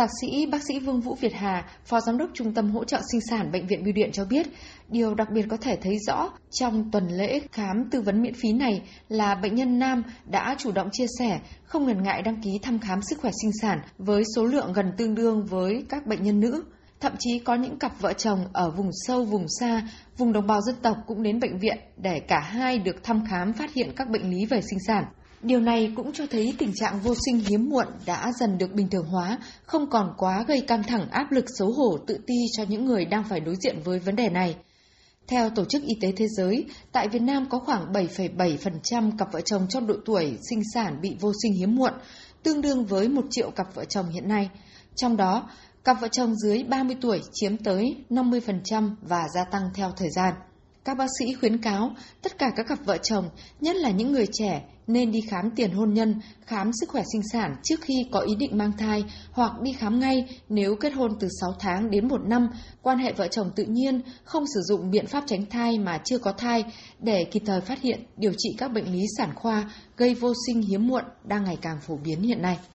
Thạc sĩ bác sĩ Vương Vũ Việt Hà, Phó Giám đốc Trung tâm Hỗ trợ Sinh sản Bệnh viện Bưu điện cho biết, điều đặc biệt có thể thấy rõ trong tuần lễ khám tư vấn miễn phí này là bệnh nhân nam đã chủ động chia sẻ, không ngần ngại đăng ký thăm khám sức khỏe sinh sản với số lượng gần tương đương với các bệnh nhân nữ. Thậm chí có những cặp vợ chồng ở vùng sâu, vùng xa, vùng đồng bào dân tộc cũng đến bệnh viện để cả hai được thăm khám phát hiện các bệnh lý về sinh sản. Điều này cũng cho thấy tình trạng vô sinh hiếm muộn đã dần được bình thường hóa, không còn quá gây căng thẳng áp lực xấu hổ tự ti cho những người đang phải đối diện với vấn đề này. Theo Tổ chức Y tế Thế giới, tại Việt Nam có khoảng 7,7% cặp vợ chồng trong độ tuổi sinh sản bị vô sinh hiếm muộn, tương đương với 1 triệu cặp vợ chồng hiện nay. Trong đó, cặp vợ chồng dưới 30 tuổi chiếm tới 50% và gia tăng theo thời gian. Các bác sĩ khuyến cáo tất cả các cặp vợ chồng, nhất là những người trẻ, nên đi khám tiền hôn nhân, khám sức khỏe sinh sản trước khi có ý định mang thai hoặc đi khám ngay nếu kết hôn từ 6 tháng đến 1 năm, quan hệ vợ chồng tự nhiên, không sử dụng biện pháp tránh thai mà chưa có thai để kịp thời phát hiện, điều trị các bệnh lý sản khoa gây vô sinh hiếm muộn đang ngày càng phổ biến hiện nay.